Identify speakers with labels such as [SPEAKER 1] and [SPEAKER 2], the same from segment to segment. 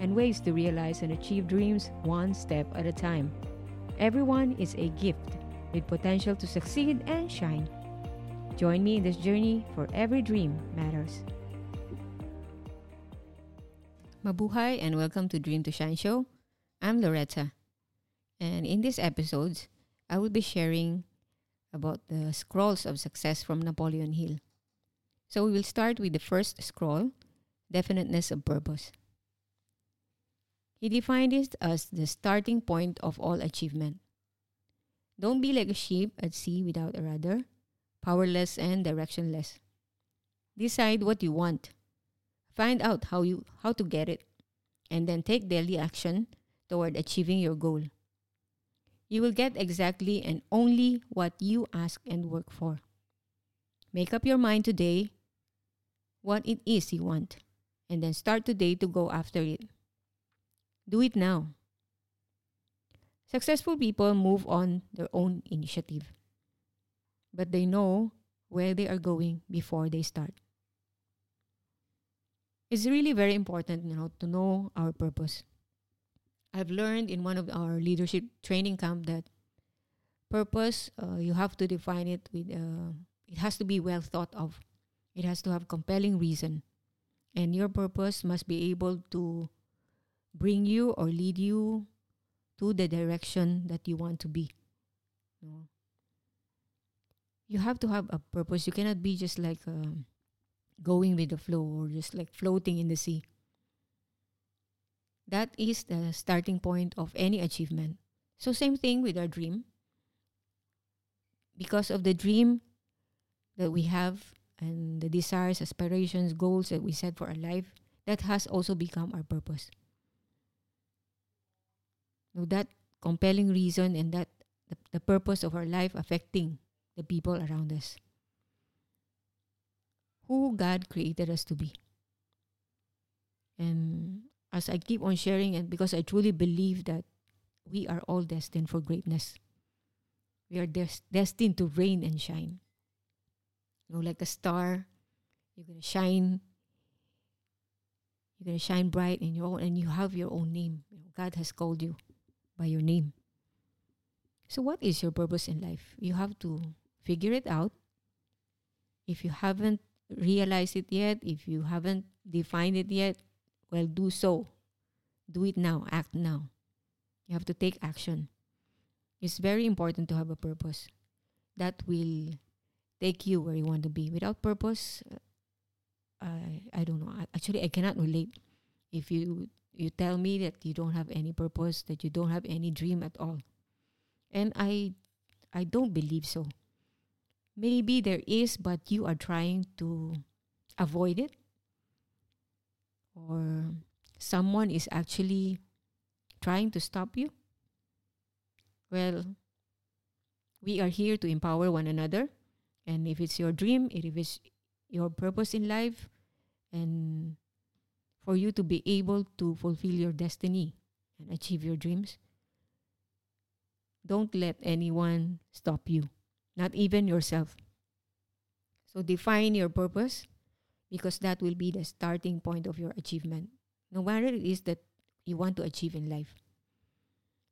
[SPEAKER 1] and ways to realize and achieve dreams one step at a time. Everyone is a gift with potential to succeed and shine. Join me in this journey for every dream matters. Mabuhay and welcome to Dream to Shine Show. I'm Loretta. And in this episode, I will be sharing about the scrolls of success from Napoleon Hill. So we will start with the first scroll, definiteness of purpose. He defined it as the starting point of all achievement. Don't be like a sheep at sea without a rudder, powerless and directionless. Decide what you want. Find out how you how to get it and then take daily action toward achieving your goal. You will get exactly and only what you ask and work for. Make up your mind today what it is you want and then start today to go after it. Do it now. Successful people move on their own initiative, but they know where they are going before they start. It's really very important, you know, to know our purpose. I've learned in one of our leadership training camp that purpose uh, you have to define it with uh, it has to be well thought of. It has to have compelling reason, and your purpose must be able to bring you or lead you to the direction that you want to be. No. You have to have a purpose. You cannot be just like um, going with the flow or just like floating in the sea. That is the starting point of any achievement. So, same thing with our dream. Because of the dream that we have and the desires, aspirations, goals that we set for our life, that has also become our purpose. Now, that compelling reason and that the, the purpose of our life affecting the people around us. Who God created us to be. And as I keep on sharing, and because I truly believe that we are all destined for greatness, we are des- destined to reign and shine. You know, like a star, you're gonna shine. You're gonna shine bright in your own, and you have your own name. God has called you by your name. So, what is your purpose in life? You have to figure it out. If you haven't realized it yet, if you haven't defined it yet, well, do so. Do it now. Act now. You have to take action. It's very important to have a purpose that will take you where you want to be. Without purpose, uh, I I don't know. Actually, I cannot relate. If you you tell me that you don't have any purpose, that you don't have any dream at all. And I I don't believe so. Maybe there is, but you are trying to avoid it. Or someone is actually trying to stop you. Well, we are here to empower one another. And if it's your dream, if it's your purpose in life, and for you to be able to fulfill your destiny and achieve your dreams. Don't let anyone stop you, not even yourself. So define your purpose because that will be the starting point of your achievement, no matter it is that you want to achieve in life.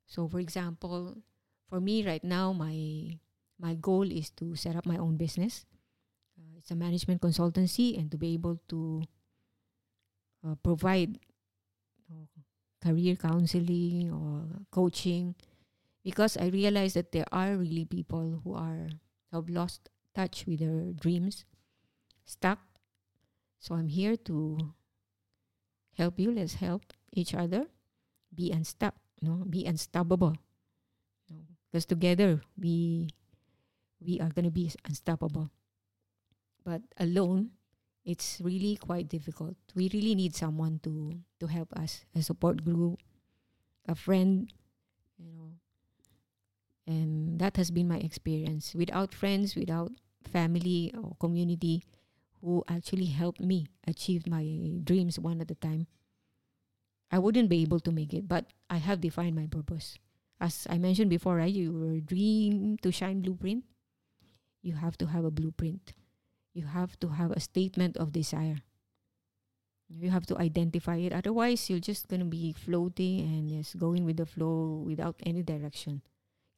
[SPEAKER 1] So, for example, for me right now, my my goal is to set up my own business. Uh, it's a management consultancy and to be able to uh, provide career counseling or coaching because I realize that there are really people who are have lost touch with their dreams, stuck. So I'm here to help you. Let's help each other be unstuck, no, be unstoppable. No, because together we we are gonna be unstoppable. But alone, it's really quite difficult. We really need someone to to help us, a support group, a friend, you know. And that has been my experience. Without friends, without family or community who actually helped me achieve my dreams one at a time, I wouldn't be able to make it. But I have defined my purpose. As I mentioned before, right? Your dream to shine blueprint. You have to have a blueprint. You have to have a statement of desire. You have to identify it. Otherwise, you're just gonna be floating and just going with the flow without any direction.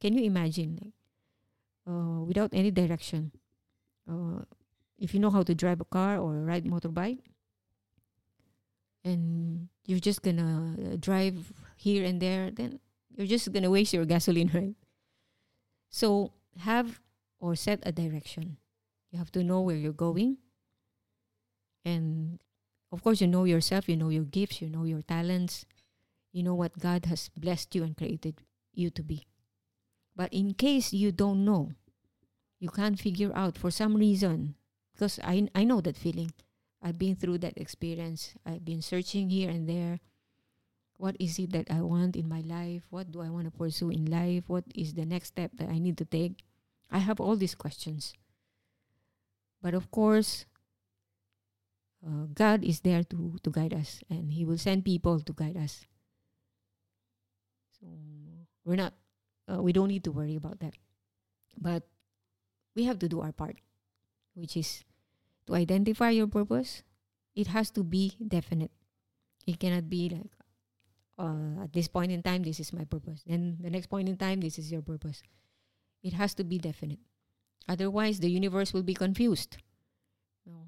[SPEAKER 1] Can you imagine, uh, without any direction? Uh, if you know how to drive a car or ride motorbike, and you're just gonna uh, drive here and there, then you're just gonna waste your gasoline, right? So have or set a direction. You have to know where you're going. And of course, you know yourself, you know your gifts, you know your talents, you know what God has blessed you and created you to be. But in case you don't know, you can't figure out for some reason, because I, I know that feeling. I've been through that experience. I've been searching here and there. What is it that I want in my life? What do I want to pursue in life? What is the next step that I need to take? I have all these questions. But of course, uh, God is there to, to guide us, and He will send people to guide us. So we're not, uh, we don't need to worry about that. But we have to do our part, which is to identify your purpose. It has to be definite. It cannot be like, uh, at this point in time, this is my purpose. Then the next point in time, this is your purpose. It has to be definite. Otherwise, the universe will be confused. No.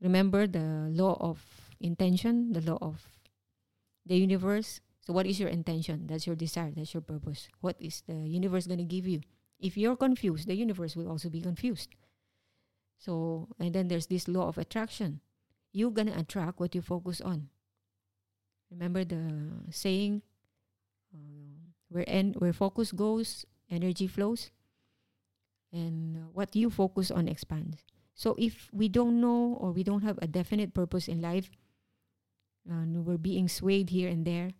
[SPEAKER 1] Remember the law of intention, the law of the universe. So, what is your intention? That's your desire. That's your purpose. What is the universe going to give you? If you're confused, the universe will also be confused. So, and then there's this law of attraction. You're going to attract what you focus on. Remember the saying, uh, where, en- where focus goes, energy flows and what you focus on expands? So if we don't know or we don't have a definite purpose in life and we're being swayed here and there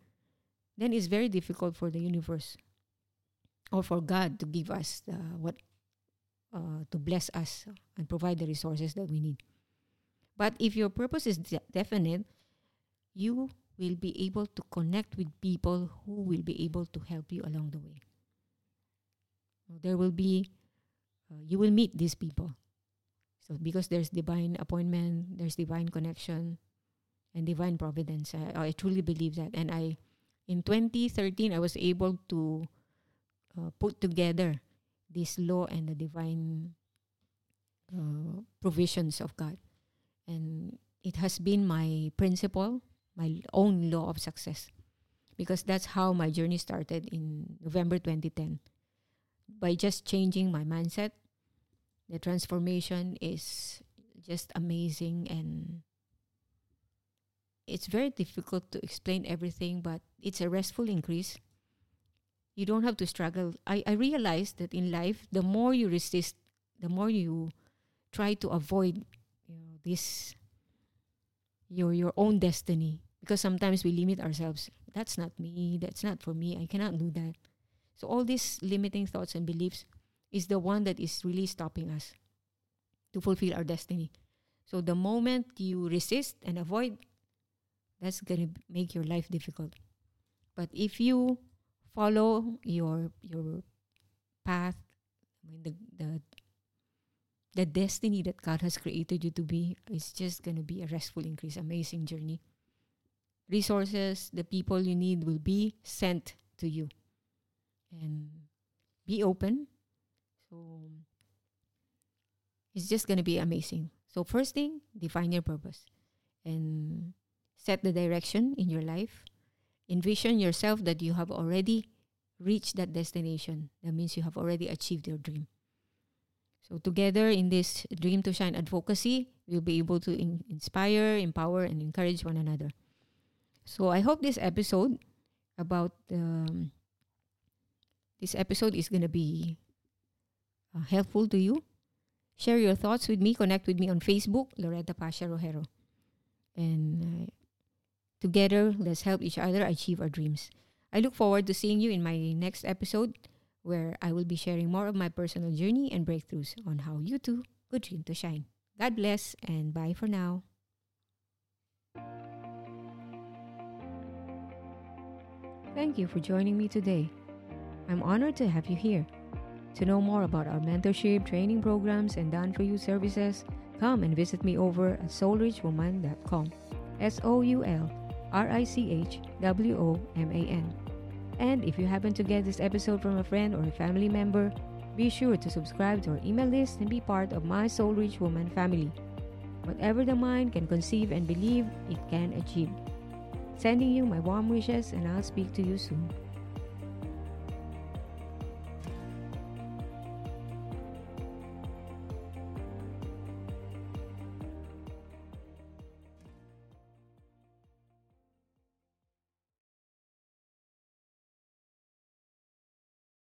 [SPEAKER 1] then it's very difficult for the universe or for god to give us what uh, to bless us and provide the resources that we need. But if your purpose is de- definite you will be able to connect with people who will be able to help you along the way. There will be uh, you will meet these people. So because there's divine appointment there's divine connection and divine providence. I, I truly believe that. And i in 2013 i was able to uh, put together this law and the divine uh, provisions of god. And it has been my principle my own law of success because that's how my journey started in november 2010 by just changing my mindset, the transformation is just amazing and it's very difficult to explain everything, but it's a restful increase. You don't have to struggle. I, I realized that in life, the more you resist, the more you try to avoid you know, this your your own destiny. Because sometimes we limit ourselves. That's not me, that's not for me, I cannot do that. So all these limiting thoughts and beliefs is the one that is really stopping us to fulfill our destiny. So the moment you resist and avoid, that's going to make your life difficult. But if you follow your your path, I mean the the the destiny that God has created you to be is just going to be a restful increase, amazing journey. Resources, the people you need will be sent to you and be open. So it's just going to be amazing. So, first thing, define your purpose and set the direction in your life. Envision yourself that you have already reached that destination. That means you have already achieved your dream. So, together in this Dream to Shine advocacy, we'll be able to in- inspire, empower, and encourage one another. So, I hope this episode about um, this episode is going to be uh, helpful to you. Share your thoughts with me. Connect with me on Facebook, Loretta Pasha Rojero. And uh, together, let's help each other achieve our dreams. I look forward to seeing you in my next episode where I will be sharing more of my personal journey and breakthroughs on how you too could dream to shine. God bless and bye for now. Thank you for joining me today. I'm honored to have you here. To know more about our mentorship, training programs, and done for you services, come and visit me over at soulrichwoman.com. S O U L R I C H W O M A N. And if you happen to get this episode from a friend or a family member, be sure to subscribe to our email list and be part of my Soul Rich Woman family. Whatever the mind can conceive and believe, it can achieve. Sending you my warm wishes, and I'll speak to you soon.